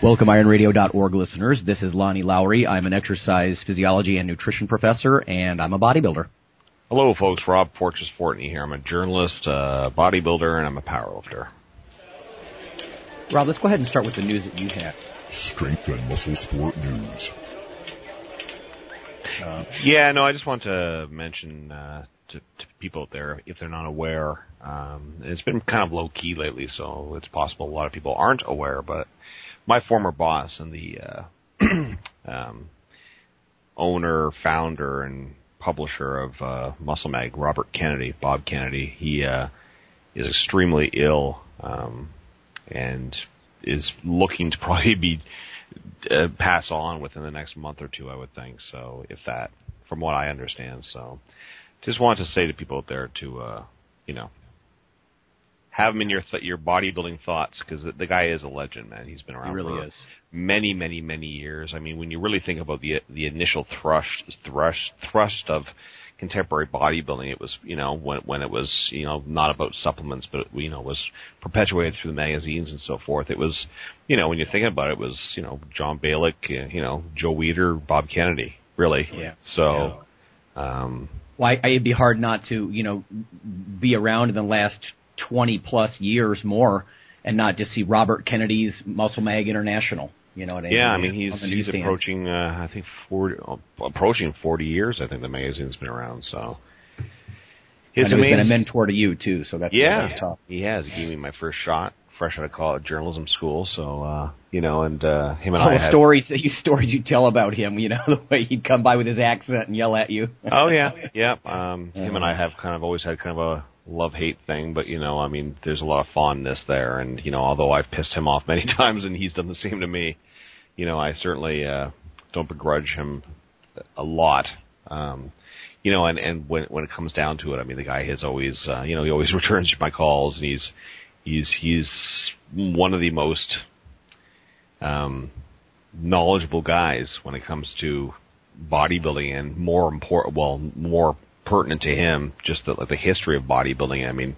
Welcome, ironradio.org listeners. This is Lonnie Lowery. I'm an exercise physiology and nutrition professor, and I'm a bodybuilder. Hello, folks. Rob Fortress Fortney here. I'm a journalist, a bodybuilder, and I'm a powerlifter. Rob, let's go ahead and start with the news that you have. Strength and muscle sport news. Uh, yeah, no, I just want to mention uh, to, to, people out there, if they're not aware, um, it's been kind of low key lately, so it's possible a lot of people aren't aware, but my former boss and the uh, um, owner, founder, and publisher of uh, Muscle Mag, Robert Kennedy, Bob Kennedy, he uh, is extremely ill um, and is looking to probably be uh, pass on within the next month or two, I would think. So, if that, from what I understand, so just wanted to say to people out there to, uh, you know, have him in your th- your bodybuilding thoughts because the, the, guy is a legend, man. He's been around. He really for is. Many, many, many years. I mean, when you really think about the the initial thrust thrust thrust of contemporary bodybuilding, it was you know when when it was you know not about supplements, but you know was perpetuated through the magazines and so forth. It was you know when you think about it, it was you know John Balik, you know Joe Weider, Bob Kennedy, really. Yeah. So. Yeah. Um, well, I, it'd be hard not to, you know, be around in the last 20 plus years more and not just see Robert Kennedy's Muscle Mag International. You know what I mean? Yeah, I mean he's he's approaching uh, I think 40 approaching 40 years I think the magazine's been around so His he's been a mentor to you too, so that's yeah, that's tough. He has. He gave me my first shot fresh out of college journalism school, so uh, you know, and uh him and oh, I had, stories that you stories you tell about him, you know, the way he'd come by with his accent and yell at you. oh yeah, yeah. Um him and I have kind of always had kind of a love hate thing, but you know, I mean, there's a lot of fondness there, and you know, although I've pissed him off many times and he's done the same to me, you know, I certainly uh, don't begrudge him a lot. Um, you know, and and when when it comes down to it, I mean, the guy has always, uh, you know, he always returns my calls, and he's he's he's one of the most um, knowledgeable guys when it comes to bodybuilding, and more important, well, more pertinent to him, just the, like the history of bodybuilding. I mean,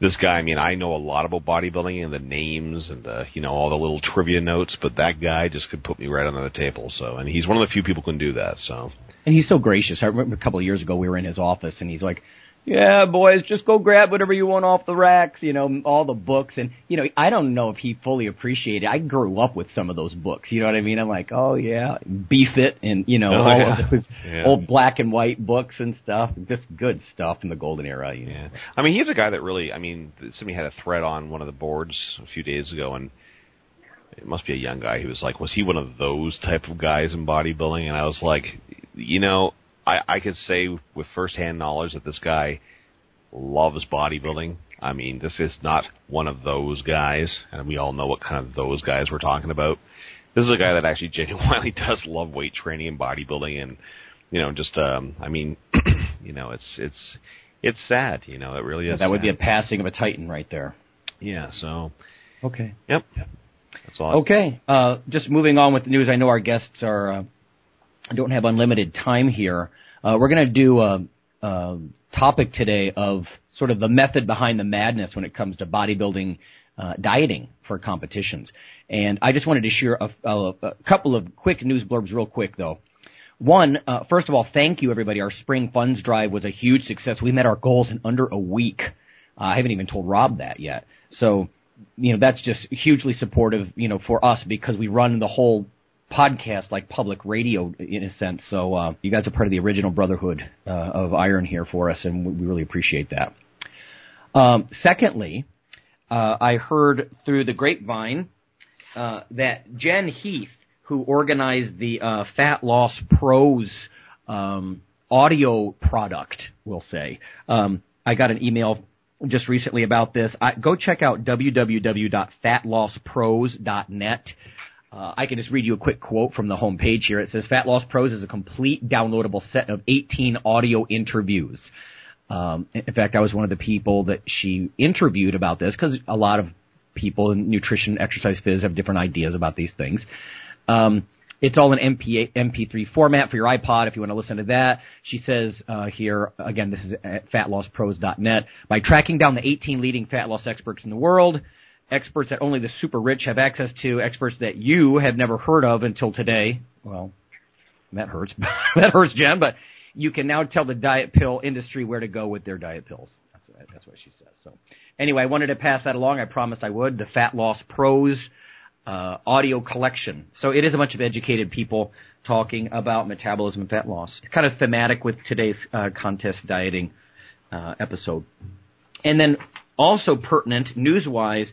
this guy, I mean, I know a lot about bodybuilding and the names and the, you know, all the little trivia notes, but that guy just could put me right under the table. So, and he's one of the few people who can do that. So, and he's so gracious. I remember a couple of years ago we were in his office and he's like, yeah, boys, just go grab whatever you want off the racks, you know, all the books. And, you know, I don't know if he fully appreciated I grew up with some of those books, you know what I mean? I'm like, oh yeah, Beef It and, you know, oh, all yeah. of those yeah. old black and white books and stuff. Just good stuff in the golden era, you know. Yeah. I mean, he's a guy that really, I mean, somebody had a thread on one of the boards a few days ago and it must be a young guy. He was like, was he one of those type of guys in bodybuilding? And I was like, you know, I, I could say with firsthand knowledge that this guy loves bodybuilding. I mean, this is not one of those guys, and we all know what kind of those guys we're talking about. This is a guy that actually genuinely does love weight training and bodybuilding, and you know, just um, I mean, you know, it's it's it's sad, you know, it really is. That would be a passing of a titan right there. Yeah. So. Okay. Yep. That's all. Okay. Uh, just moving on with the news. I know our guests are uh, don't have unlimited time here. Uh, we're going to do a, a topic today of sort of the method behind the madness when it comes to bodybuilding uh, dieting for competitions. And I just wanted to share a, a, a couple of quick news blurbs real quick though. One, uh, first of all, thank you everybody. Our spring funds drive was a huge success. We met our goals in under a week. Uh, I haven't even told Rob that yet. So, you know, that's just hugely supportive, you know, for us because we run the whole podcast like public radio in a sense. So uh, you guys are part of the original brotherhood uh, of Iron here for us, and we really appreciate that. Um, secondly, uh, I heard through the grapevine uh, that Jen Heath, who organized the uh, Fat Loss Pros um, audio product, we'll say, um, I got an email just recently about this. I, go check out www.fatlosspros.net. Uh, I can just read you a quick quote from the homepage here. It says, Fat Loss Pros is a complete downloadable set of 18 audio interviews. Um, in fact, I was one of the people that she interviewed about this because a lot of people in nutrition, exercise, phys have different ideas about these things. Um, it's all in MP, MP3 format for your iPod if you want to listen to that. She says uh, here, again, this is at fatlosspros.net. By tracking down the 18 leading fat loss experts in the world, experts that only the super rich have access to, experts that you have never heard of until today. Well, that hurts. that hurts, Jen, but you can now tell the diet pill industry where to go with their diet pills. That's what, that's what she says. So anyway, I wanted to pass that along. I promised I would. The Fat Loss Pros uh, audio collection. So it is a bunch of educated people talking about metabolism and fat loss. It's kind of thematic with today's uh, contest dieting uh, episode. And then also pertinent news-wise,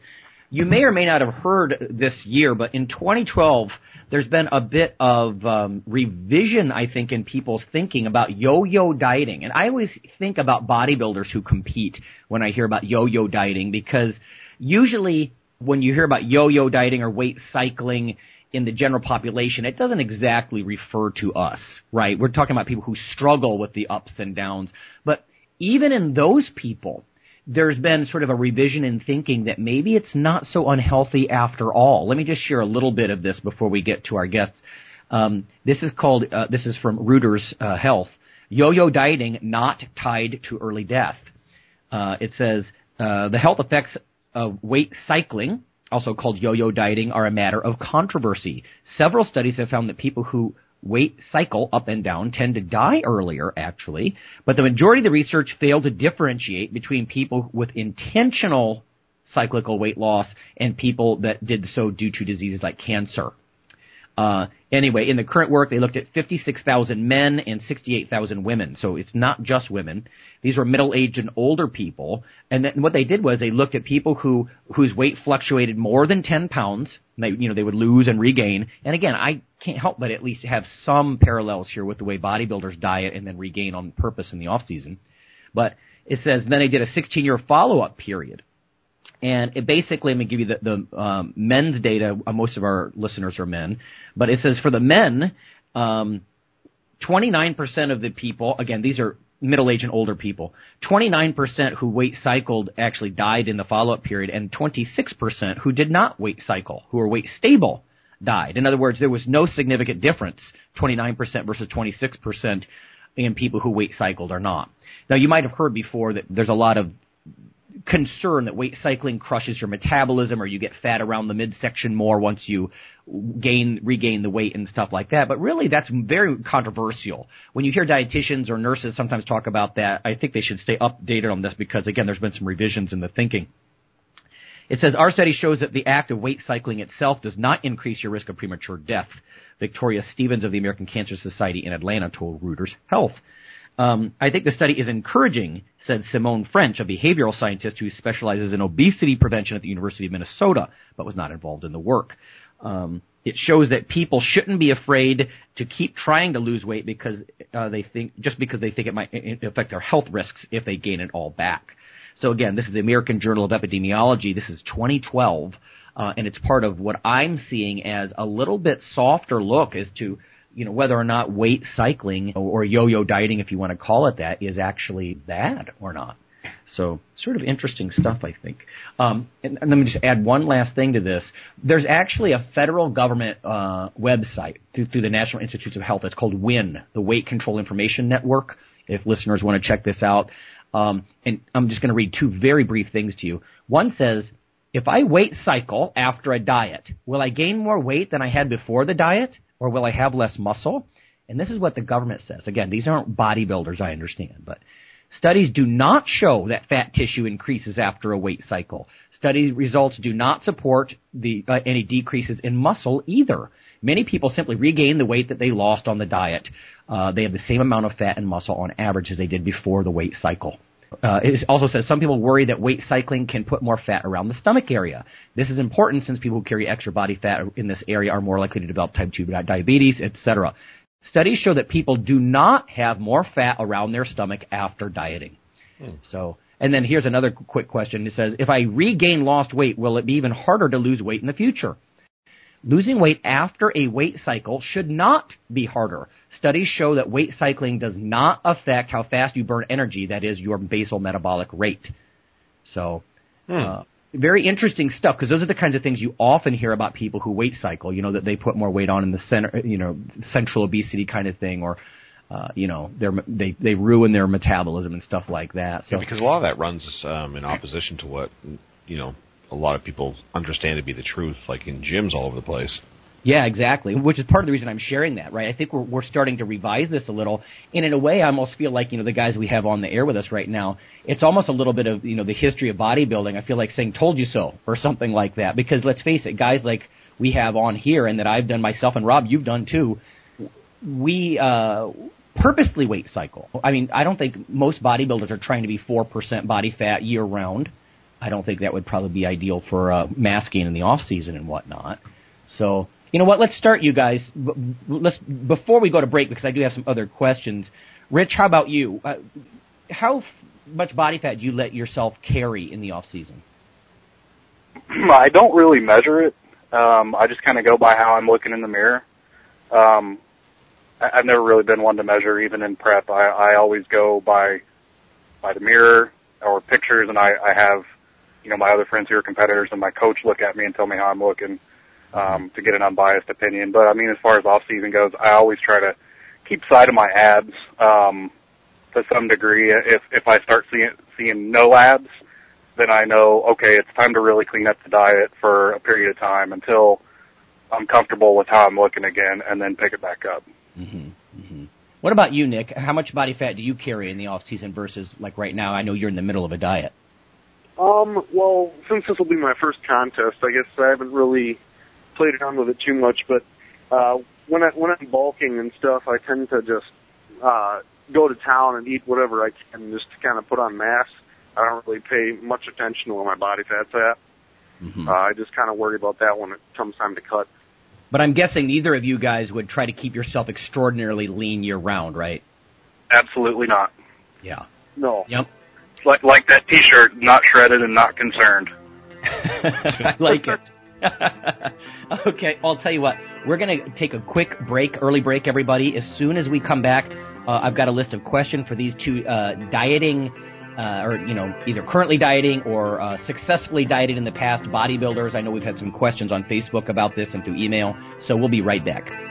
you may or may not have heard this year, but in 2012, there's been a bit of um, revision, I think, in people's thinking about yo-yo dieting. And I always think about bodybuilders who compete when I hear about yo-yo dieting because usually when you hear about yo-yo dieting or weight cycling in the general population, it doesn't exactly refer to us, right? We're talking about people who struggle with the ups and downs. But even in those people, there's been sort of a revision in thinking that maybe it's not so unhealthy after all. Let me just share a little bit of this before we get to our guests. Um, this is called, uh, this is from Reuters uh, Health. Yo-yo dieting not tied to early death. Uh, it says, uh, the health effects of weight cycling, also called yo-yo dieting, are a matter of controversy. Several studies have found that people who weight cycle up and down tend to die earlier, actually, but the majority of the research failed to differentiate between people with intentional cyclical weight loss and people that did so due to diseases like cancer. Uh, anyway, in the current work, they looked at 56,000 men and 68,000 women. So it's not just women. These were middle-aged and older people. And then what they did was they looked at people who whose weight fluctuated more than 10 pounds. They, you know, they would lose and regain. And again, I can't help but at least have some parallels here with the way bodybuilders diet and then regain on purpose in the off season. But it says then they did a 16-year follow-up period. And it basically, let me give you the, the um, men's data. Uh, most of our listeners are men, but it says for the men, um, 29% of the people, again, these are middle-aged and older people, 29% who weight cycled actually died in the follow-up period, and 26% who did not weight cycle, who were weight stable, died. In other words, there was no significant difference, 29% versus 26% in people who weight cycled or not. Now, you might have heard before that there's a lot of concern that weight cycling crushes your metabolism or you get fat around the midsection more once you gain regain the weight and stuff like that. But really that's very controversial. When you hear dietitians or nurses sometimes talk about that i think they should stay updated on this because again there's been some revisions in the thinking. It says our study shows that the act of weight cycling itself does not increase your risk of premature death. Victoria stevens of the american cancer society in atlanta told reuters health um, I think the study is encouraging, said Simone French, a behavioral scientist who specializes in obesity prevention at the University of Minnesota, but was not involved in the work. Um, it shows that people shouldn't be afraid to keep trying to lose weight because uh, they think just because they think it might affect their health risks if they gain it all back. So again, this is the American Journal of Epidemiology. This is 2012, uh, and it's part of what I'm seeing as a little bit softer look as to you know, whether or not weight cycling or yo-yo dieting, if you want to call it that, is actually bad or not. So, sort of interesting stuff, I think. Um, and, and, let me just add one last thing to this. There's actually a federal government uh, website through, through the National Institutes of Health. It's called WIN, the Weight Control Information Network. If listeners want to check this out, um, and I'm just going to read two very brief things to you. One says, if I weight cycle after a diet, will I gain more weight than I had before the diet? Or will I have less muscle? And this is what the government says. Again, these aren't bodybuilders, I understand, but studies do not show that fat tissue increases after a weight cycle. Study results do not support the, uh, any decreases in muscle either. Many people simply regain the weight that they lost on the diet. Uh, they have the same amount of fat and muscle on average as they did before the weight cycle. Uh, it also says some people worry that weight cycling can put more fat around the stomach area. This is important since people who carry extra body fat in this area are more likely to develop type 2 diabetes, etc. Studies show that people do not have more fat around their stomach after dieting. Hmm. So And then here's another quick question. It says, if I regain lost weight, will it be even harder to lose weight in the future? Losing weight after a weight cycle should not be harder. Studies show that weight cycling does not affect how fast you burn energy, that is your basal metabolic rate. So, hmm. uh, very interesting stuff because those are the kinds of things you often hear about people who weight cycle, you know, that they put more weight on in the center, you know, central obesity kind of thing or, uh, you know, they they ruin their metabolism and stuff like that. So yeah, because a lot of that runs um, in opposition to what you know a lot of people understand to be the truth, like in gyms all over the place. Yeah, exactly. Which is part of the reason I'm sharing that, right? I think we're we're starting to revise this a little, and in a way, I almost feel like you know the guys we have on the air with us right now. It's almost a little bit of you know the history of bodybuilding. I feel like saying "told you so" or something like that. Because let's face it, guys like we have on here, and that I've done myself, and Rob, you've done too. We uh, purposely weight cycle. I mean, I don't think most bodybuilders are trying to be four percent body fat year round. I don't think that would probably be ideal for uh, masking in the off season and whatnot. So, you know what? Let's start, you guys. Let's before we go to break because I do have some other questions. Rich, how about you? Uh, how f- much body fat do you let yourself carry in the off season? I don't really measure it. Um, I just kind of go by how I'm looking in the mirror. Um, I, I've never really been one to measure, even in prep. I, I always go by by the mirror or pictures, and I, I have you know, my other friends who are competitors and my coach look at me and tell me how I'm looking um, to get an unbiased opinion. But I mean, as far as off season goes, I always try to keep sight of my abs um, to some degree. If if I start seeing seeing no abs, then I know okay, it's time to really clean up the diet for a period of time until I'm comfortable with how I'm looking again, and then pick it back up. Mm-hmm. Mm-hmm. What about you, Nick? How much body fat do you carry in the off season versus like right now? I know you're in the middle of a diet. Um, well, since this will be my first contest, I guess I haven't really played around with it too much. But uh, when I when I'm bulking and stuff, I tend to just uh, go to town and eat whatever I can, just to kind of put on mass. I don't really pay much attention to where my body fat's at. Mm-hmm. Uh, I just kind of worry about that when it comes time to cut. But I'm guessing neither of you guys would try to keep yourself extraordinarily lean year round, right? Absolutely not. Yeah. No. Yep like like that T-shirt, not shredded and not concerned. I like it. okay, I'll tell you what. We're going to take a quick break, early break, everybody. As soon as we come back, uh, I've got a list of questions for these two uh, dieting, uh, or you know, either currently dieting or uh, successfully dieted in the past bodybuilders. I know we've had some questions on Facebook about this and through email, so we'll be right back.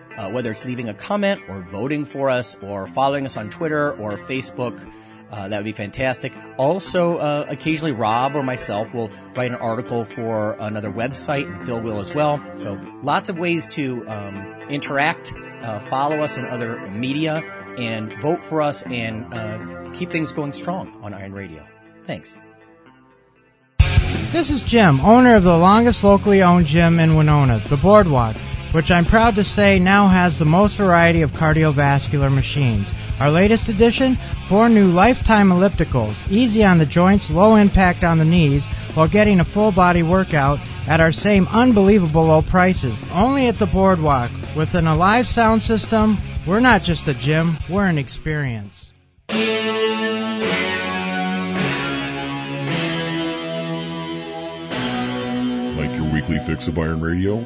uh, whether it's leaving a comment or voting for us or following us on Twitter or Facebook. Uh, that would be fantastic. Also, uh, occasionally Rob or myself will write an article for another website, and Phil will as well. So, lots of ways to um, interact, uh, follow us in other media, and vote for us and uh, keep things going strong on Iron Radio. Thanks. This is Jim, owner of the longest locally owned gym in Winona, the Boardwalk which I'm proud to say now has the most variety of cardiovascular machines. Our latest addition, four new lifetime ellipticals, easy on the joints, low impact on the knees, while getting a full body workout at our same unbelievable low prices. Only at the boardwalk. With an alive sound system, we're not just a gym, we're an experience. Like your weekly fix of Iron Radio?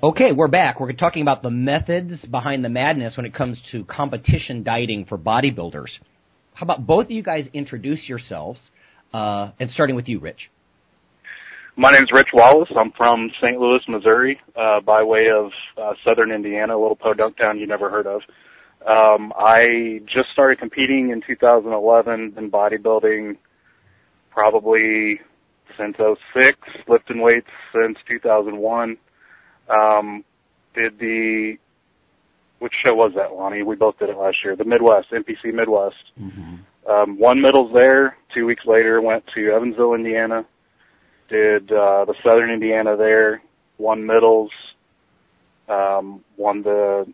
Okay, we're back. We're talking about the methods behind the madness when it comes to competition dieting for bodybuilders. How about both of you guys introduce yourselves, uh, and starting with you, Rich. My name's Rich Wallace. I'm from St. Louis, Missouri, uh, by way of uh, southern Indiana, a little podunk town you never heard of. Um, I just started competing in 2011 in bodybuilding, probably since 06, lifting weights since 2001. Um, did the which show was that, Lonnie? We both did it last year. The Midwest, NPC Midwest. Mm-hmm. Um, won middles there. Two weeks later, went to Evansville, Indiana. Did uh, the Southern Indiana there. Won middles. Um, won the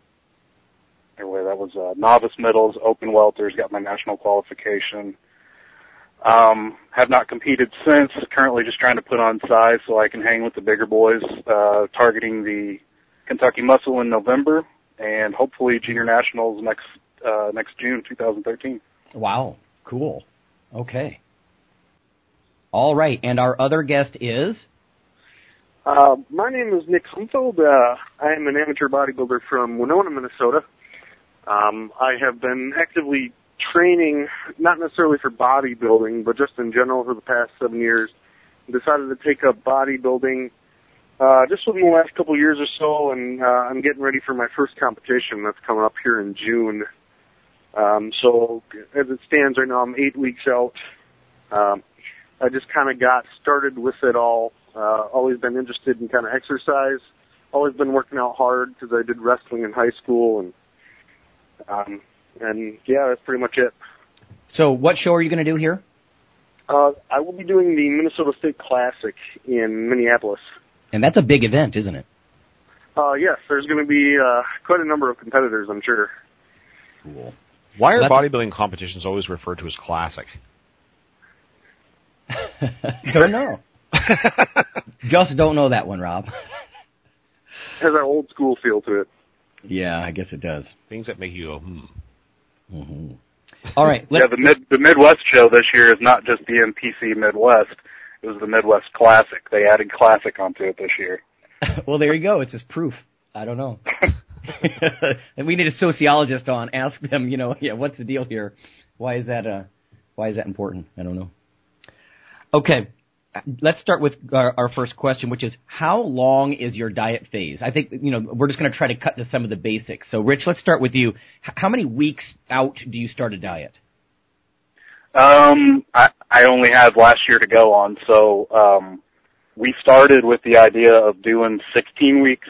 anyway, that was uh, novice middles, open welters. Got my national qualification. Um, have not competed since. Currently, just trying to put on size so I can hang with the bigger boys. Uh, targeting the Kentucky Muscle in November and hopefully junior nationals next uh, next June 2013. Wow, cool. Okay. All right, and our other guest is. Uh, my name is Nick Humfeld. Uh, I am an amateur bodybuilder from Winona, Minnesota. Um, I have been actively training, not necessarily for bodybuilding, but just in general for the past seven years. Decided to take up bodybuilding uh, just within the last couple years or so, and uh, I'm getting ready for my first competition that's coming up here in June. Um, so as it stands right now, I'm eight weeks out. Um, I just kind of got started with it all. Uh, always been interested in kind of exercise. Always been working out hard because I did wrestling in high school, and um, and yeah, that's pretty much it. So, what show are you going to do here? Uh, I will be doing the Minnesota State Classic in Minneapolis. And that's a big event, isn't it? Uh, yes, there's going to be uh, quite a number of competitors, I'm sure. Cool. Why are That's- bodybuilding competitions always referred to as classic? don't know. Just don't know that one, Rob. Has an old school feel to it. Yeah, I guess it does. Things that make you go, hmm. Hmm All right. yeah, the mid the Midwest show this year is not just the NPC Midwest. It was the Midwest Classic. They added Classic onto it this year. well, there you go. It's just proof. I don't know. and we need a sociologist on. Ask them, you know, yeah, what's the deal here? Why is that? Uh, why is that important? I don't know. Okay, let's start with our, our first question, which is how long is your diet phase? I think you know we're just going to try to cut to some of the basics. So, Rich, let's start with you. How many weeks out do you start a diet? Um, I, I only have last year to go on, so um, we started with the idea of doing 16 weeks,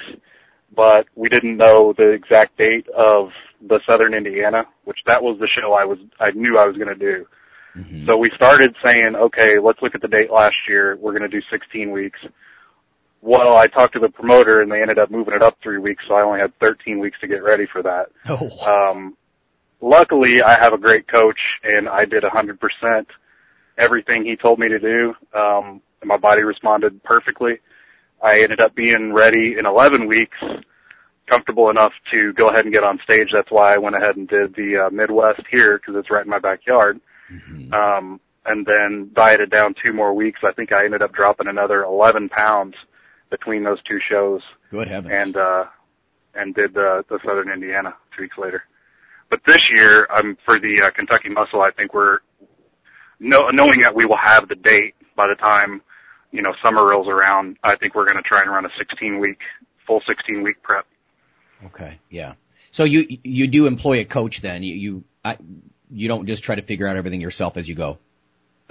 but we didn't know the exact date of the Southern Indiana, which that was the show I was I knew I was going to do. Mm-hmm. So we started saying, okay, let's look at the date last year. We're going to do 16 weeks. Well, I talked to the promoter and they ended up moving it up three weeks, so I only had 13 weeks to get ready for that. Oh. Um, luckily, I have a great coach, and I did 100% everything he told me to do, um, and my body responded perfectly. I ended up being ready in 11 weeks, comfortable enough to go ahead and get on stage. That's why I went ahead and did the uh, Midwest here because it's right in my backyard. Mm-hmm. Um, and then dieted down two more weeks. I think I ended up dropping another 11 pounds between those two shows Good heavens. and uh and did the the Southern Indiana two weeks later. But this year, um, for the uh, Kentucky Muscle, I think we're know, knowing that we will have the date by the time you know summer rolls around. I think we're going to try and run a 16 week full 16 week prep. Okay. Yeah. So you you do employ a coach then? You you I, you don't just try to figure out everything yourself as you go.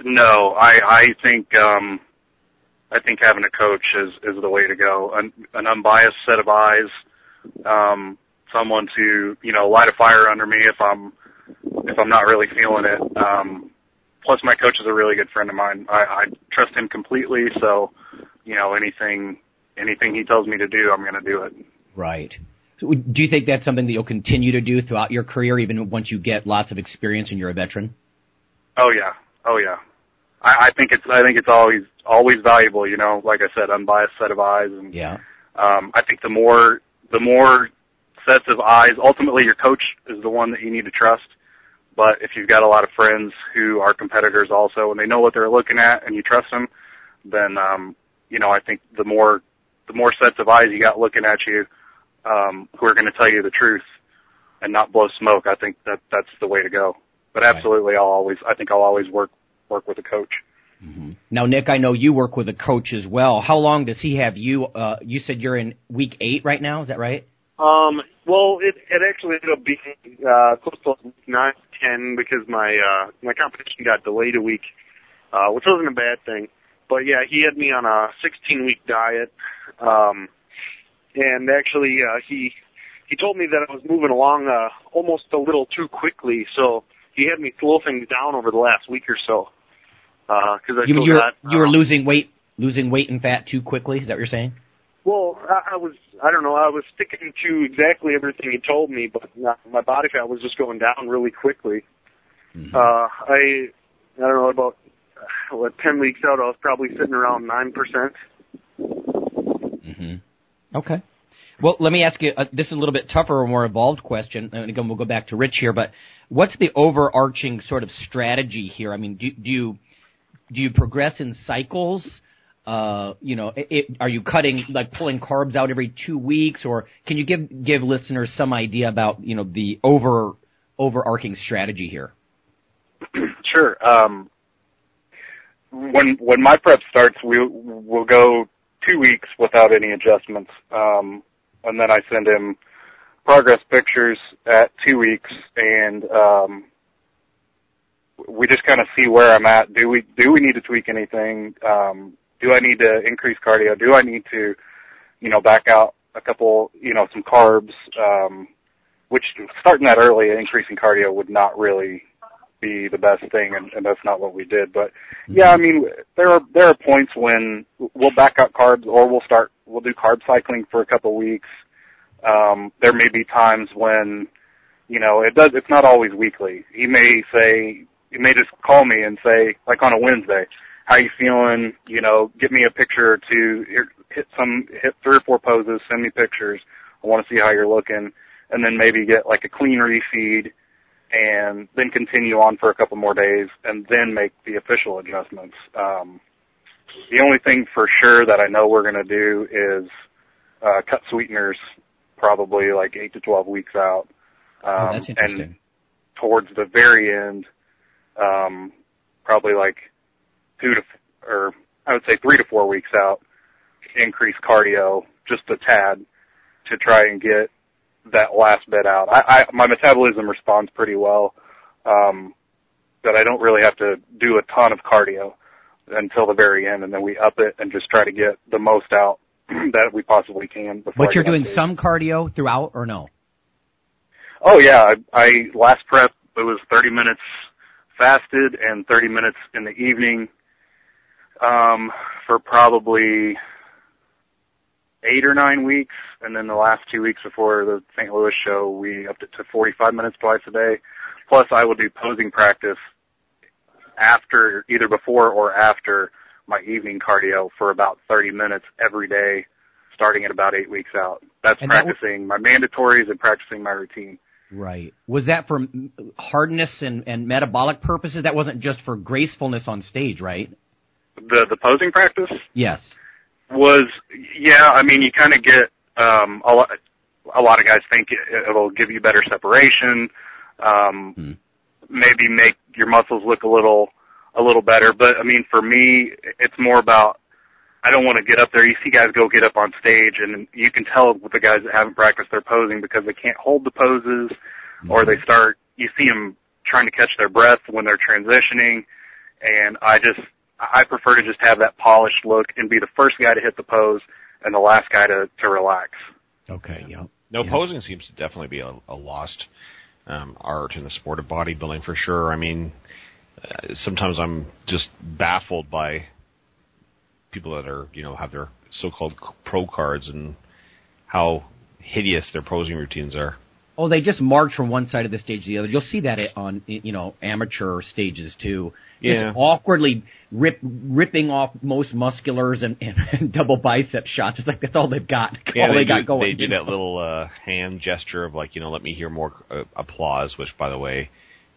No, I I think um I think having a coach is is the way to go. An, an unbiased set of eyes, um, someone to you know light a fire under me if I'm if I'm not really feeling it. Um, plus, my coach is a really good friend of mine. I, I trust him completely, so you know anything anything he tells me to do, I'm going to do it. Right. Do you think that's something that you'll continue to do throughout your career, even once you get lots of experience and you're a veteran? Oh yeah, oh yeah. I, I think it's I think it's always always valuable. You know, like I said, unbiased set of eyes, and Yeah. um, I think the more the more sets of eyes, ultimately your coach is the one that you need to trust. But if you've got a lot of friends who are competitors also, and they know what they're looking at, and you trust them, then um, you know I think the more the more sets of eyes you got looking at you, um, who are going to tell you the truth and not blow smoke, I think that that's the way to go. But absolutely, I'll always, I think I'll always work work with a coach. Mm-hmm. Now, Nick, I know you work with a coach as well. How long does he have you? Uh, you said you're in week eight right now. Is that right? Um, well, it it actually ended up being uh, close to nine ten because my uh, my competition got delayed a week, uh, which wasn't a bad thing. But yeah, he had me on a 16 week diet, um, and actually uh, he he told me that I was moving along uh, almost a little too quickly, so he had me slow things down over the last week or so. Because uh, I you, still you're, got, you were um, losing weight, losing weight and fat too quickly. Is that what you're saying? Well, I, I was, I don't know, I was sticking to exactly everything he told me, but uh, my body fat was just going down really quickly. Mm-hmm. Uh, I, I don't know, about, uh, what, 10 weeks out, I was probably sitting around 9%. Mm-hmm. Okay. Well, let me ask you. Uh, this is a little bit tougher or more involved question, and again, we'll go back to Rich here. But what's the overarching sort of strategy here? I mean, do, do you do you progress in cycles? Uh, you know, it, it, are you cutting like pulling carbs out every two weeks, or can you give give listeners some idea about you know the over overarching strategy here? Sure. Um, when when my prep starts, we we will go two weeks without any adjustments, um, and then I send him progress pictures at two weeks, and um, we just kind of see where I'm at. Do we do we need to tweak anything? Um, do I need to increase cardio? Do I need to, you know, back out a couple, you know, some carbs? Um, which starting that early, increasing cardio would not really be the best thing, and, and that's not what we did. But yeah, I mean, there are there are points when we'll back out carbs, or we'll start we'll do carb cycling for a couple of weeks. Um, there may be times when, you know, it does. It's not always weekly. He may say he may just call me and say, like on a Wednesday, how you feeling? You know, get me a picture or two, hit some, hit three or four poses, send me pictures. I want to see how you're looking, and then maybe get like a clean refeed, and then continue on for a couple more days, and then make the official adjustments. Um, the only thing for sure that I know we're going to do is uh, cut sweeteners, probably like eight to twelve weeks out. Um, oh, that's interesting. And towards the very end, um, probably like two to, or I would say three to four weeks out, increase cardio just a tad to try and get that last bit out. I, I my metabolism responds pretty well, um, but I don't really have to do a ton of cardio until the very end, and then we up it and just try to get the most out that we possibly can. Before But you're doing some cardio throughout, or no? Oh yeah, I, I last prep it was 30 minutes fasted and 30 minutes in the evening um, for probably eight or nine weeks, and then the last two weeks before the St. Louis show, we upped it to 45 minutes twice a day. Plus, I will do posing practice after, either before or after my evening cardio for about 30 minutes every day, starting at about eight weeks out. That's And that would- practicing my mandatories and practicing my routine. Right. Was that for hardness and, and metabolic purposes? That wasn't just for gracefulness on stage, right? The the posing practice Yes. Was yeah. I mean, you kind of get um, a lot. A lot of guys think it, it'll give you better separation, um, maybe make your muscles look a little a little better. But I mean, for me, it's more about I don't want to get up there. You see guys go get up on stage, and you can tell with the guys that haven't practiced their posing because they can't hold the poses, or they start. You see them trying to catch their breath when they're transitioning, and I just I prefer to just have that polished look and be the first guy to hit the pose and the last guy to to relax. Okay. Yeah. No, Yeah. posing seems to definitely be a, a lost um, art in the sport of bodybuilding for sure. I mean, uh, sometimes I'm just baffled by people that are, you know, have their so-called pro cards and how hideous their posing routines are. Oh, they just march from one side of the stage to the other. You'll see that on you know amateur stages too. Yeah. Just awkwardly rip ripping off most musculars and, and, and double bicep shots. It's like that's all they've got. all they, they, got do, going. they do that little uh, hand gesture of like, you know, let me hear more uh, applause, which, by the way,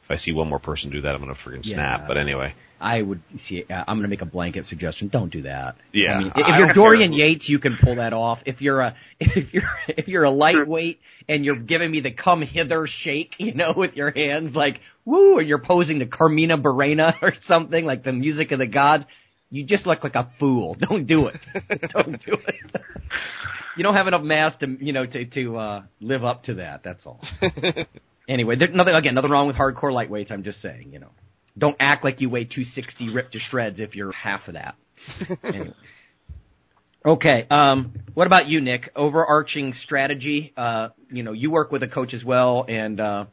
If I see one more person do that, I'm gonna freaking snap. Yeah. But anyway, I would see. uh, I'm going to make a blanket suggestion. Don't do that. Yeah. I mean, if I you're don't Dorian care. Yates, you can pull that off. If you're a if you're if you're a lightweight and you're giving me the come hither shake, you know, with your hands like woo, or you're posing to Carmina Burana or something like the music of the gods, you just look like a fool. Don't do it. don't do it. you don't have enough mass to you know to to uh, live up to that. That's all. Anyway, there, nothing again, nothing wrong with hardcore lightweights. I'm just saying, you know, don't act like you weigh 260 ripped to shreds if you're half of that. anyway. Okay, um, what about you, Nick? Overarching strategy. Uh, you know, you work with a coach as well, and uh,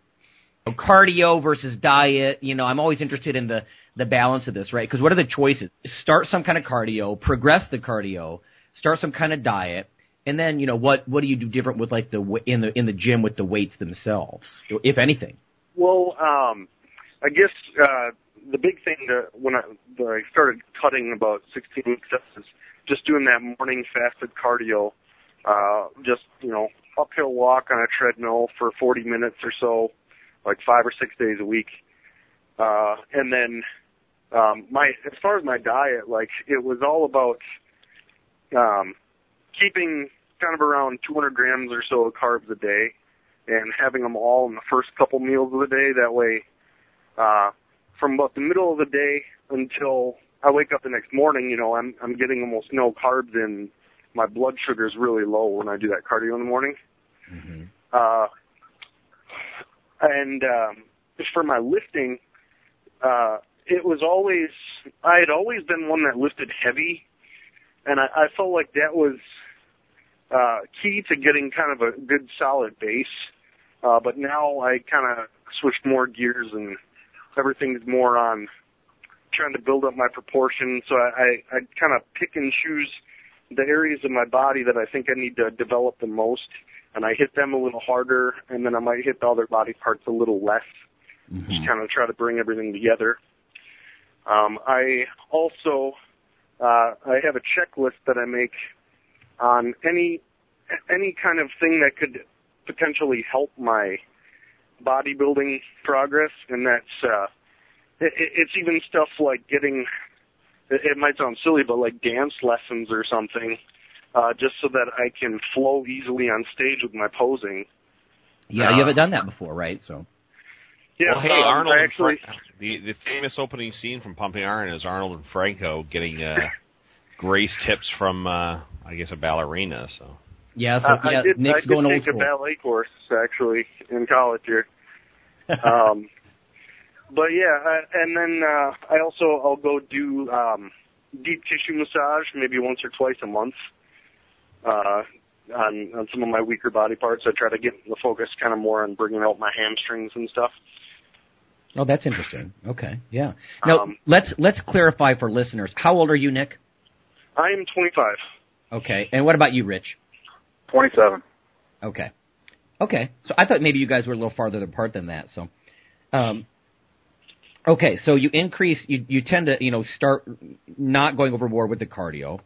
cardio versus diet. You know, I'm always interested in the the balance of this, right? Because what are the choices? Start some kind of cardio, progress the cardio, start some kind of diet, and then you know what what do you do different with like the in the in the gym with the weights themselves, if anything? Well, um, I guess uh, the big thing that when I, that I started cutting about 16 weeks is just doing that morning fasted cardio, uh, just you know uphill walk on a treadmill for 40 minutes or so, like five or six days a week, uh, and then um, my as far as my diet, like it was all about um, keeping kind of around 200 grams or so of carbs a day and having them all in the first couple meals of the day. That way, uh, from about the middle of the day until I wake up the next morning, you know, I'm I'm getting almost no carbs in. My blood sugar is really low when I do that cardio in the morning. Uh, and um, just for my lifting, uh, it was always I had always been one that lifted heavy, and I, I felt like that was uh, key to getting kind of a good solid base. Uh, but now I kind of switched more gears and everything's more on trying to build up my proportion. So I, I, I kind of pick and choose the areas of my body that I think I need to develop the most, and I hit them a little harder, and then I might hit the other body parts a little less. Just kind of try to bring everything together. Um, I also uh, I have a checklist that I make on any any kind of thing that could potentially help my bodybuilding progress, and that's uh, it, it- it's even stuff like getting. It, it might sound silly, but like dance lessons or something, uh, just so that I can flow easily on stage with my posing. Yeah, you haven't done that before, right? So Yeah, well, hey, um, Arnold actually. Fra- the the famous opening scene from Pumping Iron is Arnold and Franco getting uh, grace tips from uh, I guess a ballerina. So yeah, so I, yeah, I did, Nick's I did going old take school. a ballet course actually in college here. um, but yeah, I, and then uh, I also I'll go do um, deep tissue massage maybe once or twice a month uh, on on some of my weaker body parts. I try to get the focus kind of more on bringing out my hamstrings and stuff. Oh, that's interesting. Okay, yeah. Now Um, let's let's clarify for listeners. How old are you, Nick? I am 25. Okay, and what about you, Rich? 27. Okay, okay. So I thought maybe you guys were a little farther apart than that. So, um, okay. So you increase. You you tend to you know start not going overboard with the cardio.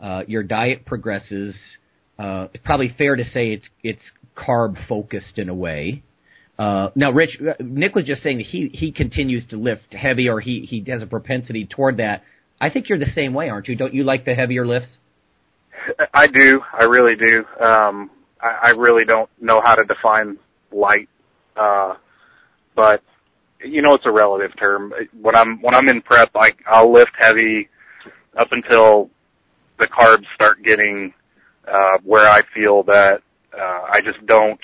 Uh, your diet progresses. Uh, it's probably fair to say it's it's carb focused in a way. Uh, now, Rich, uh, Nick was just saying that he he continues to lift heavy, or he he has a propensity toward that. I think you're the same way, aren't you? Don't you like the heavier lifts? I do. I really do. Um, I, I really don't know how to define light, uh, but you know it's a relative term. When I'm when I'm in prep, I I'll lift heavy up until the carbs start getting uh, where I feel that uh, I just don't.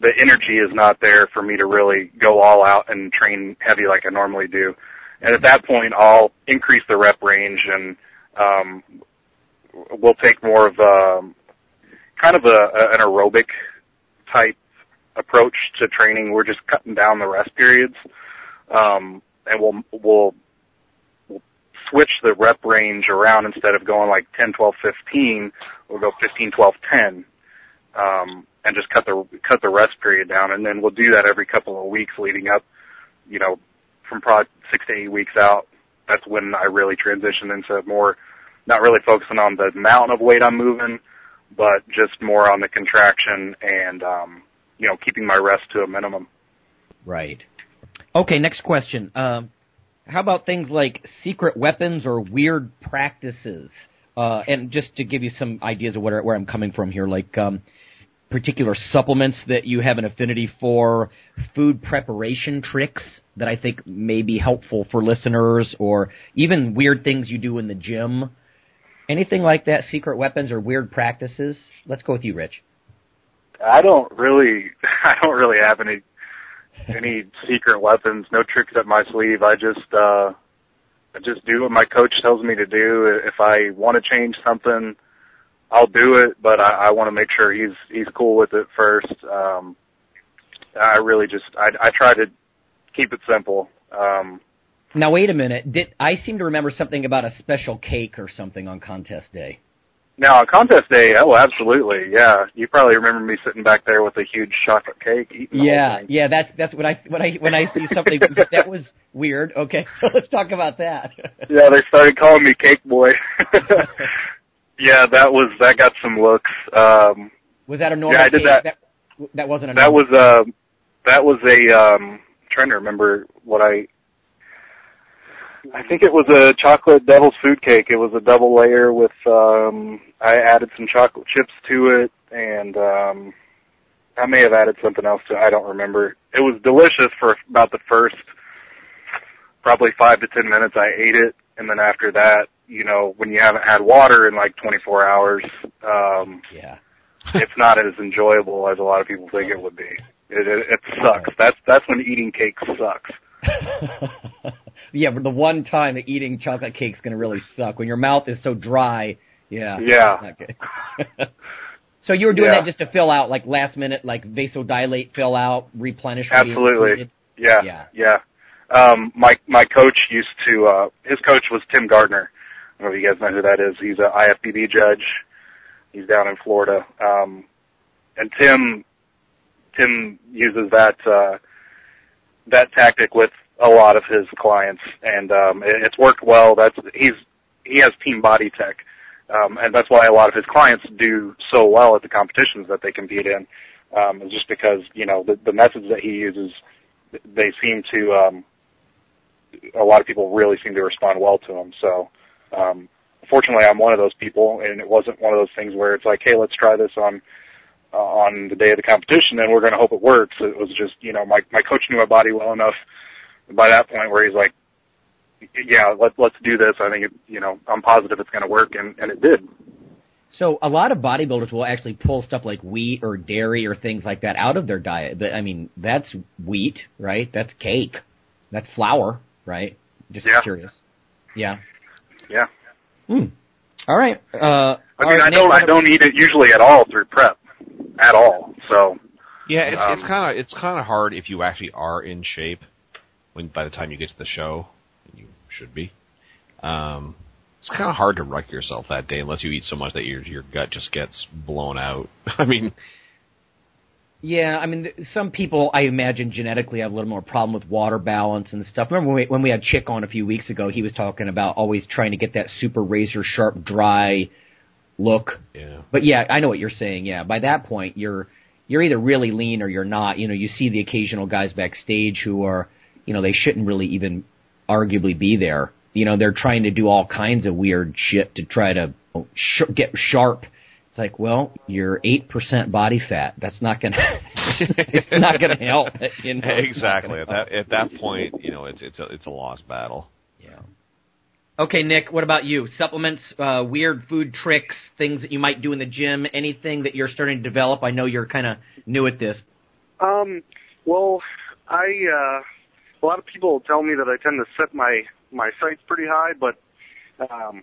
The energy is not there for me to really go all out and train heavy like I normally do. And at that point, I'll increase the rep range and um, we'll take more of um, kind of a, a, an aerobic type approach to training. We're just cutting down the rest periods, um, and we'll we'll we'll switch the rep range around instead of going like 10, 12, 15. We'll go 15, 12, 10, um, and just cut the cut the rest period down, and then we'll do that every couple of weeks leading up. You know, from probably six to eight weeks out. That's when I really transition into more not really focusing on the amount of weight I'm moving, but just more on the contraction and um, you know keeping my rest to a minimum. Right. Okay, next question. Um, how about things like secret weapons or weird practices? Uh, and just to give you some ideas of where, where I'm coming from here, like um, particular supplements that you have an affinity for, food preparation tricks that I think may be helpful for listeners, or even weird things you do in the gym. Anything like that, secret weapons or weird practices? Let's go with you, Rich. I don't really, I don't really have any any secret weapons, no tricks up my sleeve. I just uh I just do what my coach tells me to do. If I want to change something, I'll do it, but I, I want to make sure he's he's cool with it first. Um I really just I I try to keep it simple. Um Now wait a minute. Did I seem to remember something about a special cake or something on contest day? Now on contest day, oh absolutely, yeah. You probably remember me sitting back there with a huge chocolate cake. Eating Yeah, yeah, that's that's what I when I when I see something that was weird. Okay, so let's talk about that. yeah. They started calling me Cake Boy. yeah, that was that got some looks. Um, Was that a normal? Yeah, I did that. that. That wasn't a. that was uh, that was a um, trying to remember what I. I think it was a chocolate devil's food cake. It was a double layer with um I added some chocolate chips to it and um I may have added something else to it. I don't remember. It was delicious for about the first probably 5 to 10 minutes I ate it and then after that, you know, when you haven't had water in like 24 hours, um yeah. it's not as enjoyable as a lot of people think it would be. It, it, it sucks. That's that's when eating cake sucks. yeah, but the one time that eating chocolate cake's gonna really suck when your mouth is so dry. Yeah. Yeah. So you were doing Yeah. that just to fill out, like last minute, like vasodilate, fill out, replenish. Absolutely. Yeah. Yeah. Yeah. Um my my coach used to uh his coach was Tim Gardner. I don't know if you guys know who that is. He's an IFBB judge. He's down in Florida. Um and Tim Tim uses that uh that tactic with a lot of his clients and um it, it's worked well. That's he's he has team body tech. Um and that's why a lot of his clients do so well at the competitions that they compete in. Um is just because, you know, the the methods that he uses they seem to um a lot of people really seem to respond well to him. So um fortunately I'm one of those people and it wasn't one of those things where it's like, hey, let's try this on uh, on the day of the competition and we're going to hope it works. It was just, you know, my my coach knew my body well enough by that point where he's like, yeah, let let's do this. I think it, you know, I'm positive it's going to work and and it did. So a lot of bodybuilders will actually pull stuff like wheat or dairy or things like that out of their diet. But I mean, that's wheat, right? That's cake. That's flour, right? Just Yeah. curious. Yeah. Yeah. Hmm. All right. Uh, I mean, right, I Nick, don't what I don't eat it usually at all through prep at all. So Yeah, it's it's Um, kind of it's kind of hard if you actually are in shape when by the time you get to the show, you should be. Um, it's kind of hard to wreck yourself that day unless you eat so much that your your gut just gets blown out. I mean, Yeah, I mean, some people I imagine genetically have a little more problem with water balance and stuff. Remember when we, when we had Chick on a few weeks ago? He was talking about always trying to get that super razor sharp, dry look. yeah. But yeah, I know what you're saying. Yeah, by that point, you're you're either really lean or you're not. You know, you see the occasional guys backstage who are, you know, they shouldn't really even arguably be there. You know, they're trying to do all kinds of weird shit to try to sh- get sharp. It's like, well, you're eight percent body fat. That's not gonna, it's not gonna help. You know? Exactly. gonna At that at that point, you know, it's it's a it's a lost battle. Yeah. Okay, Nick, what about you? Supplements, uh, weird food tricks, things that you might do in the gym, anything that you're starting to develop? I know you're kind of new at this. Um, well, I uh, a lot of people tell me that I tend to set my my sights pretty high, but um,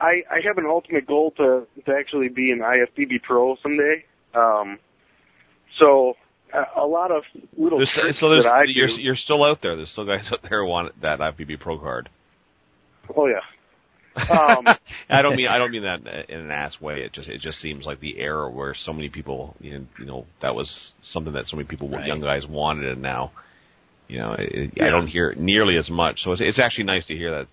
I I have an ultimate goal to to actually be an IFBB pro someday. Um, so a, a lot of little There's, tricks so there's, that I you're do. you're still out there. There's still guys out there who want that IFBB Pro card. Oh yeah. Um, I don't mean I don't mean that in an ass way. It just it just seems like the era where so many people you know, you know that was something that so many people Right. young guys wanted, and now you know it, Yeah. I don't hear it nearly as much. So it's it's actually nice to hear that.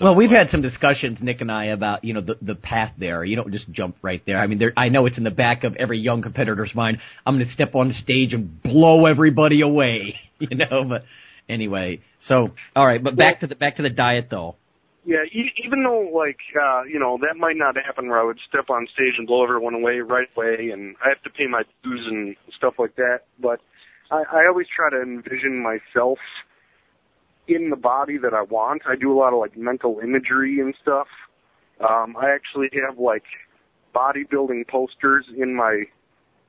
Well, we've had some discussions, Nick and I, about you know the the path there. You don't just jump right there. I mean, there, I know it's in the back of every young competitor's mind. I'm going to step on stage and blow everybody away, you know. But anyway, so all right, but back to the back to the diet though. Yeah, e- even though like uh, you know that might not happen where I would step on stage and blow everyone away right away, and I have to pay my dues and stuff like that. But I, I always try to envision myself in the body that I want. I do a lot of like mental imagery and stuff. Um, I actually have like bodybuilding posters in my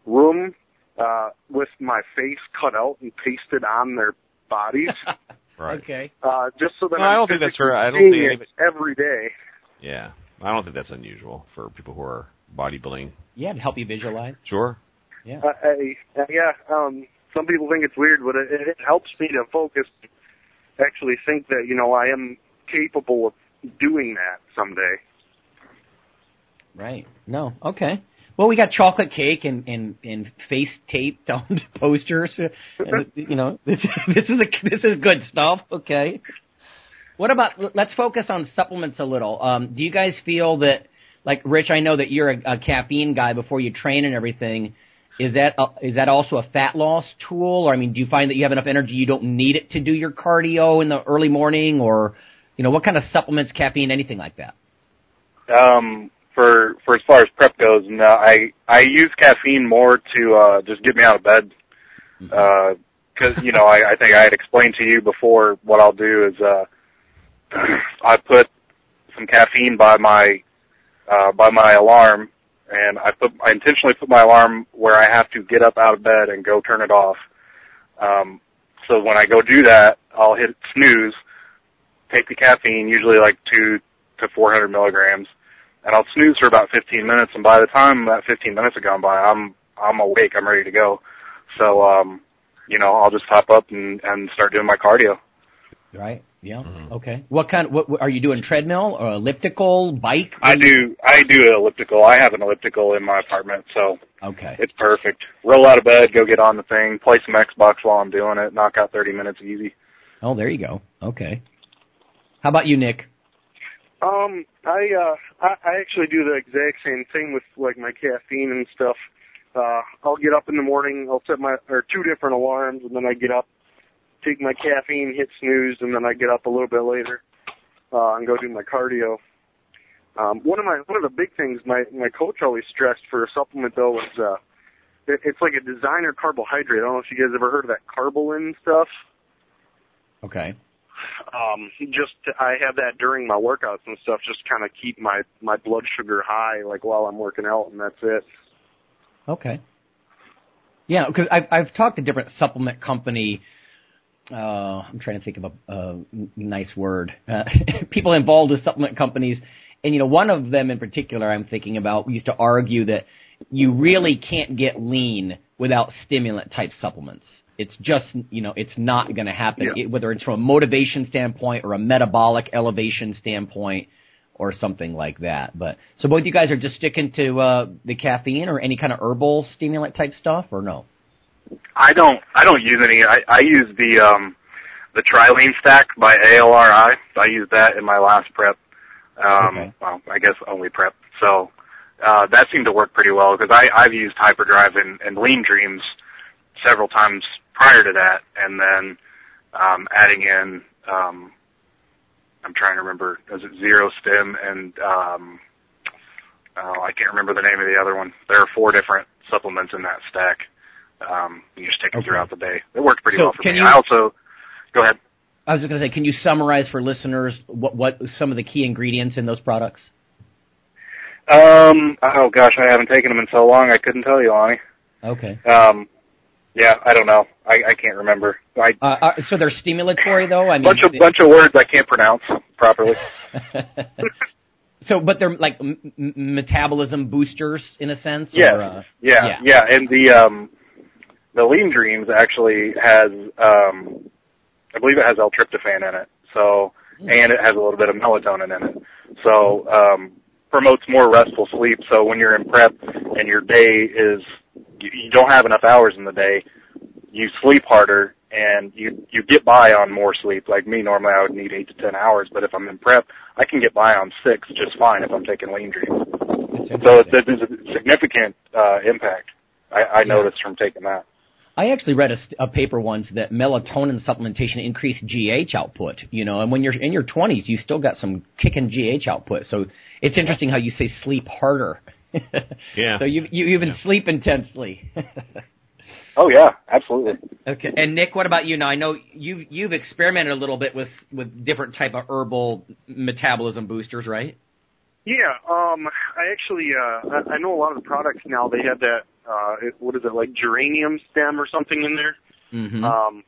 room uh, with my face cut out and pasted on their bodies. Right. Okay. Uh, just so that No, I'm I don't think that's physically fair. I don't think it every day. Yeah. I don't think that's unusual for people who are bodybuilding. Yeah, to help you visualize. Sure. Yeah. Uh, I, uh, yeah, um, some people think it's weird, but it, it helps me to focus. Actually, think that you know I am capable of doing that someday. Right. No. Okay. Well, we got chocolate cake and and, and face taped on posters. You know, this, this is a, this is good stuff. Okay. What about? Let's focus on supplements a little. Um, do you guys feel that, like Rich? I know that you're a, a caffeine guy before you train and everything. Is that a, is that also a fat loss tool? Or I mean, do you find that you have enough energy you don't need it to do your cardio in the early morning, or you know, what kind of supplements, caffeine, anything like that? Um, for for as far as prep goes, no, I I use caffeine more to uh, just get me out of bed. Because you know, I, I think I had explained to you before. What I'll do is uh, I put some caffeine by my uh, by my alarm, and I put I intentionally put my alarm where I have to get up out of bed and go turn it off. Um, so when I go do that, I'll hit snooze, take the caffeine, usually like two to 400 milligrams, and I'll snooze for about 15 minutes. And by the time that 15 minutes have gone by, I'm I'm awake. I'm ready to go. So um, you know, I'll just hop up and and start doing my cardio. Right. Yeah. Okay. What kind? What, what are you doing? Treadmill or elliptical bike? I do I do an elliptical. I have an elliptical in my apartment, so Okay. it's perfect. Roll out of bed, go get on the thing, play some Xbox while I'm doing it, knock out 30 minutes easy. Oh, there you go. Okay. How about you, Nick? Um, I uh, I, I actually do the exact same thing with like my caffeine and stuff. Uh, I'll get up in the morning. I'll set my or two different alarms, and then I get up, take my caffeine, hit snooze, and then I get up a little bit later uh, and go do my cardio. Um, one of my one of the big things my my coach always stressed for a supplement though was uh, it, it's like a designer carbohydrate. I don't know if you guys ever heard of that Karbolyn stuff. Okay. Um, just I have that during my workouts and stuff, just kind of keep my my blood sugar high, like while I'm working out, and that's it. Okay. Yeah, because I've I've talked to different supplement company. Uh, I'm trying to think of a, a nice word. Uh, people involved with supplement companies, and you know, one of them in particular, I'm thinking about, used to argue that you really can't get lean without stimulant type supplements. It's just, you know, it's not going to happen, Yeah. it- whether it's from a motivation standpoint or a metabolic elevation standpoint or something like that. But so both you guys are just sticking to uh, the caffeine or any kind of herbal stimulant type stuff, or no? I don't I don't use any. I, I use the um the Trilene stack by ALRI. I use that in my last prep. Um, Okay. well, I guess only prep. So uh, that seemed to work pretty well because I I've used Hyperdrive and, and Lean Dreams several times prior to that, and then um, adding in um, I'm trying to remember is it Zero Stem and um, oh, I can't remember the name of the other one. There are four different supplements in that stack. Um, you just take them Okay. throughout the day. It worked pretty So well for can me. you- I also go ahead. I was just going to say, can you summarize for listeners what what some of the key ingredients in those products? Um, oh gosh, I haven't taken them in so long. I couldn't tell you, Lonnie. Okay. Um, yeah, I don't know. I, I can't remember. I Uh, uh, so they're stimulatory, though. I mean, bunch of bunch of words I can't pronounce properly. so, but they're like m- metabolism boosters in a sense. Yes. Or, uh, yeah, yeah. yeah, and the um, the Lean Dreams actually has um, I believe it has L-tryptophan in it. So and it has a little bit of melatonin in it. So um, promotes more restful sleep. So when you're in prep and your day is you, you don't have enough hours in the day, you sleep harder and you you get by on more sleep. Like me, normally I would need eight to ten hours, but if I'm in prep, I can get by on six just fine if I'm taking Lean Dreams. So there's a significant uh, impact I, I noticed from taking that. I actually read a, a, paper once that melatonin supplementation increased GH output. You know, and when you're in your 20s, you still got some kicking GH output. So it's interesting how you say sleep harder. yeah. So you you even yeah. sleep intensely. oh yeah, absolutely. Okay. And Nick, what about you? Now I know you've you've experimented a little bit with with different type of herbal metabolism boosters, right? Yeah, um, I actually uh, I, I know a lot of the products now. They have that uh, it, what is it like geranium stem or something in there. Mm-hmm. Um,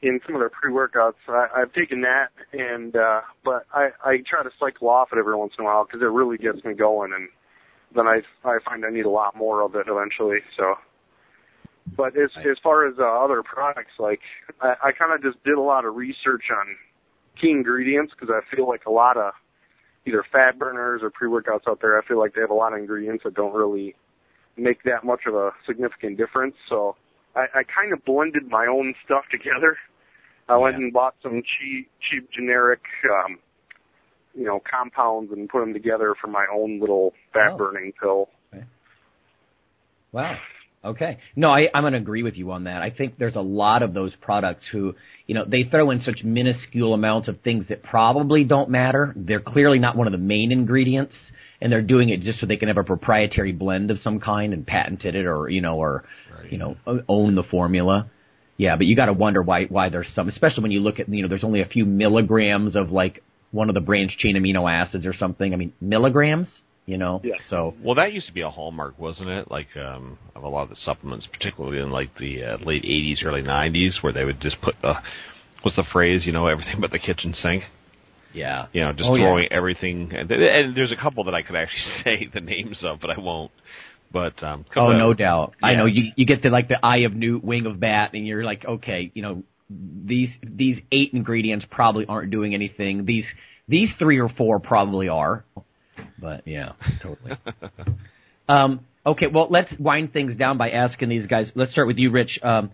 in some of their pre-workouts, I, I've taken that, and uh, but I I try to cycle off it every once in a while because it really gets me going, and then I I find I need a lot more of it eventually. So, but as as far as uh, other products, like I, I kind of just did a lot of research on key ingredients because I feel like a lot of either fat burners or pre-workouts out there, I feel like they have a lot of ingredients that don't really make that much of a significant difference. So I, I kind of blended my own stuff together. I went and bought some cheap, cheap generic, um, you know, compounds and put them together for my own little fat burning pill. Okay. Wow. Okay. No, I, I'm going to agree with you on that. I think there's a lot of those products who, you know, they throw in such minuscule amounts of things that probably don't matter. They're clearly not one of the main ingredients, and they're doing it just so they can have a proprietary blend of some kind and patented it, or you know, or right. you know, own the formula. Yeah, but you got to wonder why why there's some, especially when you look at you know, there's only a few milligrams of like one of the branch chain amino acids or something. I mean, milligrams you know. Yeah. So well, that used to be a hallmark, wasn't it? Like um, of a lot of the supplements, particularly in like the uh, late '80s, early '90s, where they would just put the what's the phrase? You know, everything but the kitchen sink. Yeah. You know, just oh, yeah. everything. And, and there's a couple that I could actually say the names of, but I won't. But um, oh, no doubt. Yeah. I know you you get the like the eye of newt, wing of bat, and you're like, okay, you know, these these eight ingredients probably aren't doing anything. These these three or four probably are. But yeah, totally. um, okay, well, let's wind things down by asking these guys. Let's start with you, Rich. Um,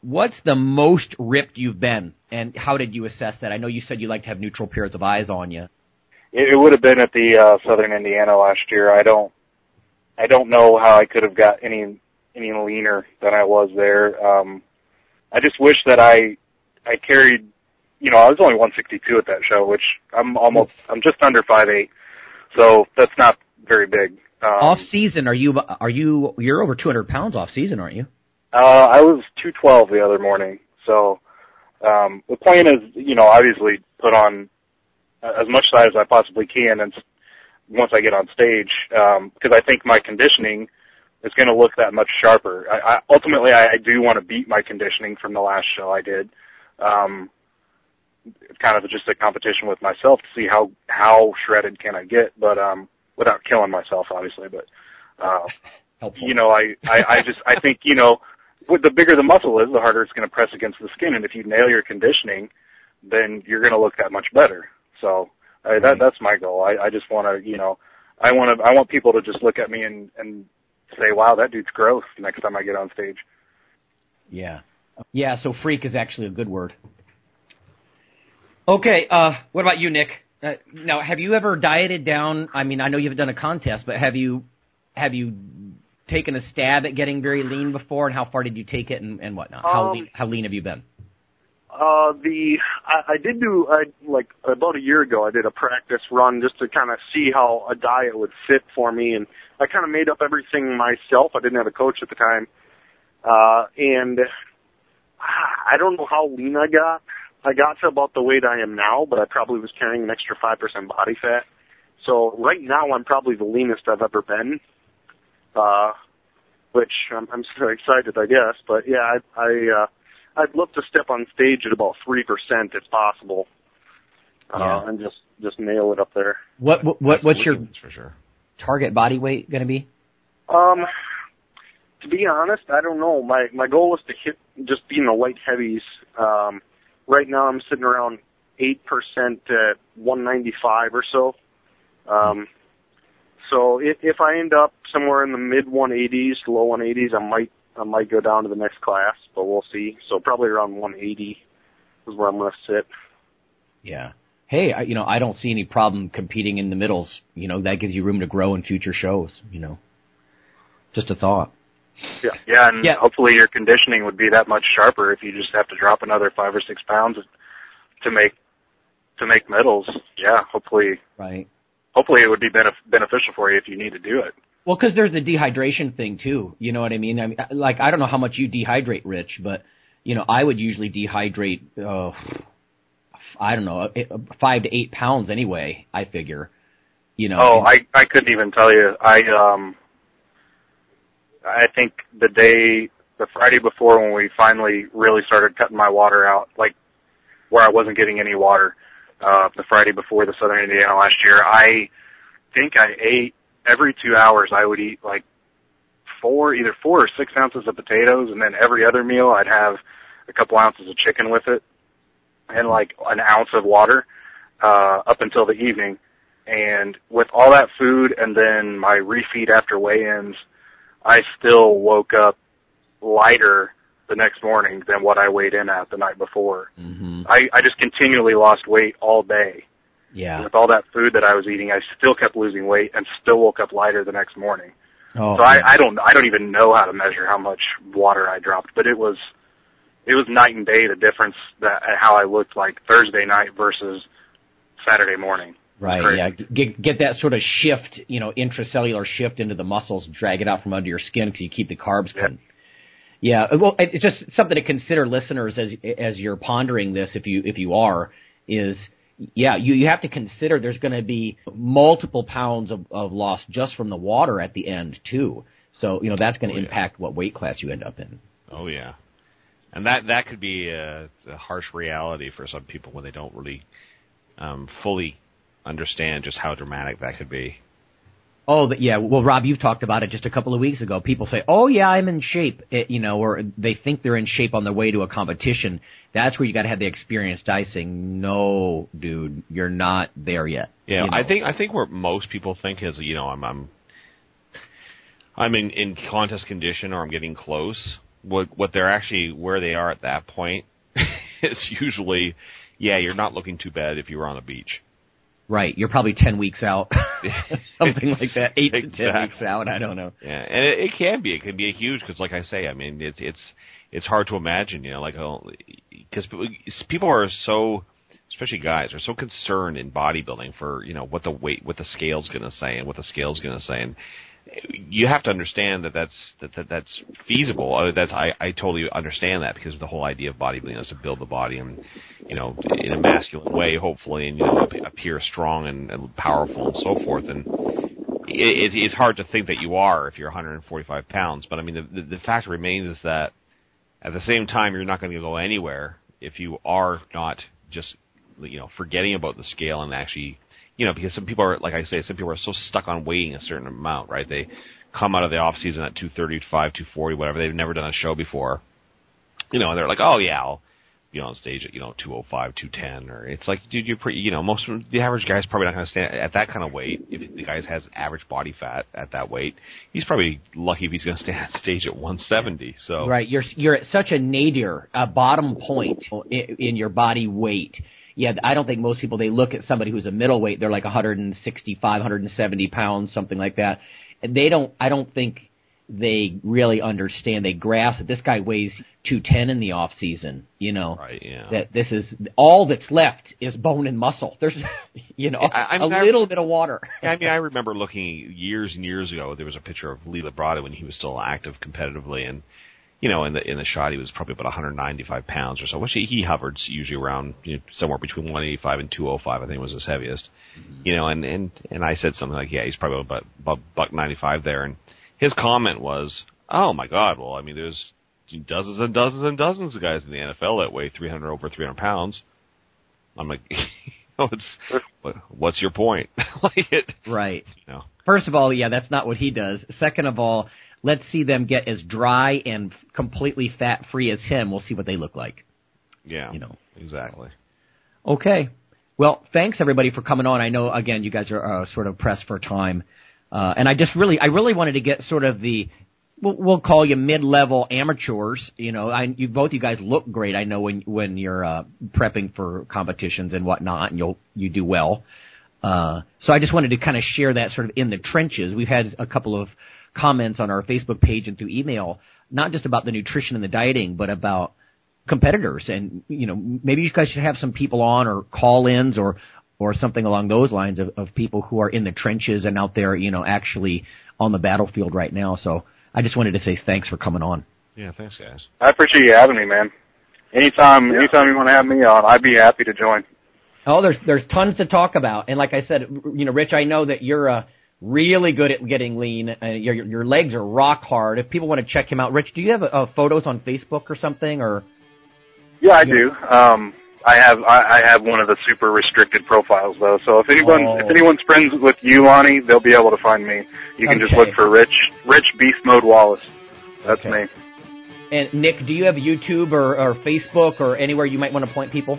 what's the most ripped you've been, and how did you assess that? I know you said you like to have neutral pairs of eyes on you. It, it would have been at the uh, Southern Indiana last year. I don't, I don't know how I could have got any any leaner than I was there. Um, I just wish that I I carried you know, I was only 162 at that show, which I'm almost, I'm just under five eight. So that's not very big. Um, off season, are you are you you're over 200 pounds off season, aren't you? Uh, I was 212 the other morning. So um, the plan is, you know, obviously put on as much size as I possibly can, and once I get on stage, because um, I think my conditioning is going to look that much sharper. I, I, ultimately, I, I do want to beat my conditioning from the last show I did. Um, it's kind of just a competition with myself to see how how shredded can I get, but um, without killing myself, obviously. But uh, you know, I, I I just I think you know, the bigger the muscle is, the harder it's going to press against the skin, and if you nail your conditioning, then you're going to look that much better. So I, that that's my goal. I, I just want to you know, I want to I want people to just look at me and and say, wow, that dude's growth next time I get on stage. Yeah. Yeah, so freak is actually a good word. Okay, uh, what about you, Nick? Uh, now, have you ever dieted down? I mean, I know you haven't done a contest, but have you have you taken a stab at getting very lean before, and how far did you take it, and, and whatnot? How um, lean, how lean have you been? Uh, the I, I did do I like about a year ago. I did a practice run just to kind of see how a diet would fit for me, and I kind of made up everything myself. I didn't have a coach at the time, uh, and I don't know how lean I got. I got to about the weight I am now, but I probably was carrying an extra 5% body fat. So right now I'm probably the leanest I've ever been. Uh, which I'm, I'm so excited, I guess. But yeah, I, I, uh, I'd love to step on stage at about 3% if possible. Uh, yeah. and just, just nail it up there. What, what, what what's your sure. target body weight going to be? Um, to be honest, I don't know. My, my goal is to hit just be in the light heavies. Um, right now I'm sitting around 8% at 195 or so. Um, so if, if I end up somewhere in the mid 180s, low 180s, I might, I might go down to the next class, but we'll see. So probably around 180 is where I'm going to sit. Yeah. Hey, I, you know, I don't see any problem competing in the middles. You know, that gives you room to grow in future shows, you know. Just a thought. Yeah, yeah, and Yeah. hopefully your conditioning would be that much sharper if you just have to drop another five or six pounds to make to make medals. Yeah, hopefully, Right. Hopefully it would be benef- beneficial for you if you need to do it. Well, because there's the dehydration thing too. You know what I mean? I mean, like I don't know how much you dehydrate, Rich, but you know, I would usually dehydrate. Uh, I don't know, eh, five to eight pounds anyway. I figure. You know. Oh, I I couldn't even tell you. I um I think the day the Friday before when we finally really started cutting my water out, like where I wasn't getting any water, uh the Friday before the Southern Indiana last year, I think I ate every two hours I would eat like four either four or six ounces of potatoes and then every other meal I'd have a couple ounces of chicken with it and like an ounce of water uh up until the evening. And with all that food and then my refeed after weigh-ins, I still woke up lighter the next morning than what I weighed in at the night before. Mhm. I, I just continually lost weight all day. Yeah. With all that food that I was eating, I still kept losing weight and still woke up lighter the next morning. Oh, so I, I don't I don't even know how to measure how much water I dropped, but it was it was night and day the difference that how I looked like Thursday night versus Saturday morning. Right. Yeah. Get get that sort of shift, you know, intracellular shift into the muscles, drag it out from under your skin because you keep the carbs. Yeah. Yeah. Yeah. Well, it's just something to consider, listeners, as as you're pondering this. If you if you are, is yeah, you you have to consider there's going to be multiple pounds of, of loss just from the water at the end too. So you know that's going to Oh, yeah. impact what weight class you end up in. Oh yeah, and that that could be a, a harsh reality for some people when they don't really um, fully understand just how dramatic that could be. Oh, but yeah. Well, Rob, you've talked about it just a couple of weeks ago. People say, "Oh, yeah, I'm in shape," it, you know, or they think they're in shape on their way to a competition. That's where you got to have the experienced guy saying, "No, dude, you're not there yet." Yeah, You know? I think I think what most people think is you know I'm I'm I'm in in contest condition or I'm getting close. What what they're actually where they are at that point is usually yeah you're not looking too bad if you were on the beach. Right. You're probably ten weeks out, something like that, eight to ten weeks out. I don't know. Yeah, and it, it can be. It can be a huge because, like I say, I mean, it's it's it's hard to imagine. You know, like oh, because people are so, especially guys, are so concerned in bodybuilding for you know what the weight, what the scale's going to say, and what the scale's going to say, and you have to understand that that's that, that that's feasible. That's I I totally understand that because the whole idea of bodybuilding is to build the body and you know in a masculine way, hopefully, and you know appear strong and, and powerful and so forth, and it, it's hard to think that you are if you're 145 pounds. But I mean, the, the, the fact remains is that at the same time, you're not going to go anywhere if you are not just, you know, forgetting about the scale and actually, you know, because some people are, like I say, some people are so stuck on weighing a certain amount, right? They come out of the off season at 235, 240, whatever. They've never done a show before, you know, and they're like, oh yeah, I'll be on stage at, you know, 205, 210, or it's like, dude, you're pretty, you know, most of the average guy's probably not going to stand at that kind of weight. If the guy has average body fat at that weight, he's probably lucky if he's going to stand on stage at 170. So, Right. You're you're at such a nadir, a bottom point in, in your body weight. Yeah, I don't think most people they look at somebody who's a middleweight, they're like 165, 170 pounds, something like that. And they don't. I don't think they really understand. They grasp that this guy weighs 210 in the off season. You know right, yeah. that this is all that's left is bone and muscle. There's, you know, I- I a mean, I- little bit of water. I mean, I remember looking years and years ago. There was a picture of Lee Labrada when he was still active competitively, and you know, in the in the shot, he was probably about 195 pounds or so. Which he, he hovered usually around you know, somewhere between 185 and 205. I think was his heaviest. Mm-hmm. You know, and and and I said something like, yeah, he's probably about, about buck 95 there, and his comment was, oh my god, well, I mean, there's dozens and dozens and dozens of guys in the NFL that weigh 300 over 300 pounds. I'm like, it's what's your point? like it, Right. you know. First of all, yeah, that's not what he does. Second of all, let's see them get as dry and completely fat free as him. We'll see what they look like. Yeah. You know. Exactly. Okay. Well, thanks everybody for coming on. I know again you guys are uh, sort of pressed for time, uh, and I just really, I really wanted to get sort of the, we'll, we'll call you mid-level amateurs. You know, I, you both you guys look great. I know when when you're uh, prepping for competitions and whatnot, and you'll you do well. Uh, so I just wanted to kind of share that sort of in the trenches. We've had a couple of comments on our Facebook page and through email, not just about the nutrition and the dieting, but about competitors. And, you know, maybe you guys should have some people on or call-ins or, or something along those lines of, of people who are in the trenches and out there, you know, actually on the battlefield right now. So I just wanted to say thanks for coming on. Yeah, thanks guys. I appreciate you having me, man. Anytime, yeah. anytime you want to have me on, I'd be happy to join. Oh, there's there's tons to talk about, and like I said, you know, Rich, I know that you're uh, really good at getting lean. Uh, your your legs are rock hard. If people want to check him out, Rich, do you have uh, photos on Facebook or something, or? Yeah, I do. Um, I have I, I have one of the super restricted profiles though. So if anyone oh. if anyone's friends with you, Lonnie, they'll be able to find me. You can okay. just look for Rich Rich Beast Mode Wallace. That's okay. me. And Nick, do you have YouTube or, or Facebook or anywhere you might want to point people?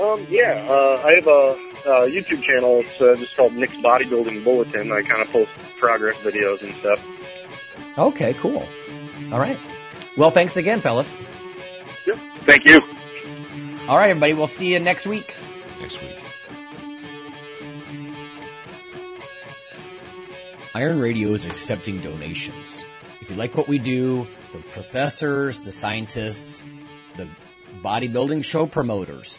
Um, yeah, uh, I have a, a YouTube channel. It's uh, just called Nick's Bodybuilding Bulletin. I kind of post progress videos and stuff. Okay, cool. All right. Well, thanks again, fellas. Yep. Thank you. All right, everybody. We'll see you next week. Next week. Iron Radio is accepting donations. If you like what we do, the professors, the scientists, the bodybuilding show promoters,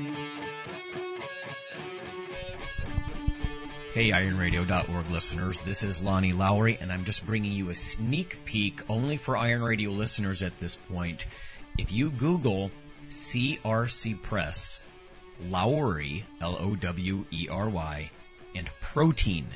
Hey, IronRadio.org listeners, this is Lonnie Lowery, and I'm just bringing you a sneak peek only for Iron Radio listeners at this point. If you Google CRC Press, Lowery, L O W E R Y, and protein,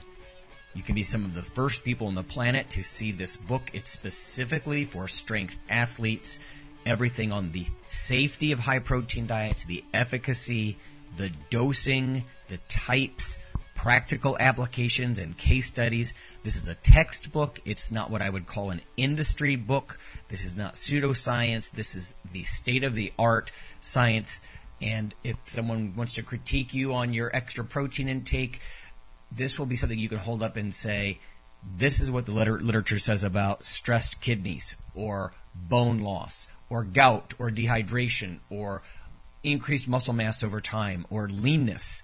you can be some of the first people on the planet to see this book. It's specifically for strength athletes, everything on the safety of high protein diets, the efficacy, the dosing, the types, practical applications and case studies. This is a textbook. It's not what I would call an industry book. This is not pseudoscience. This is the state of the art science. And if someone wants to critique you on your extra protein intake, this will be something you can hold up and say, this is what the liter- literature says about stressed kidneys or bone loss or gout or dehydration or increased muscle mass over time or leanness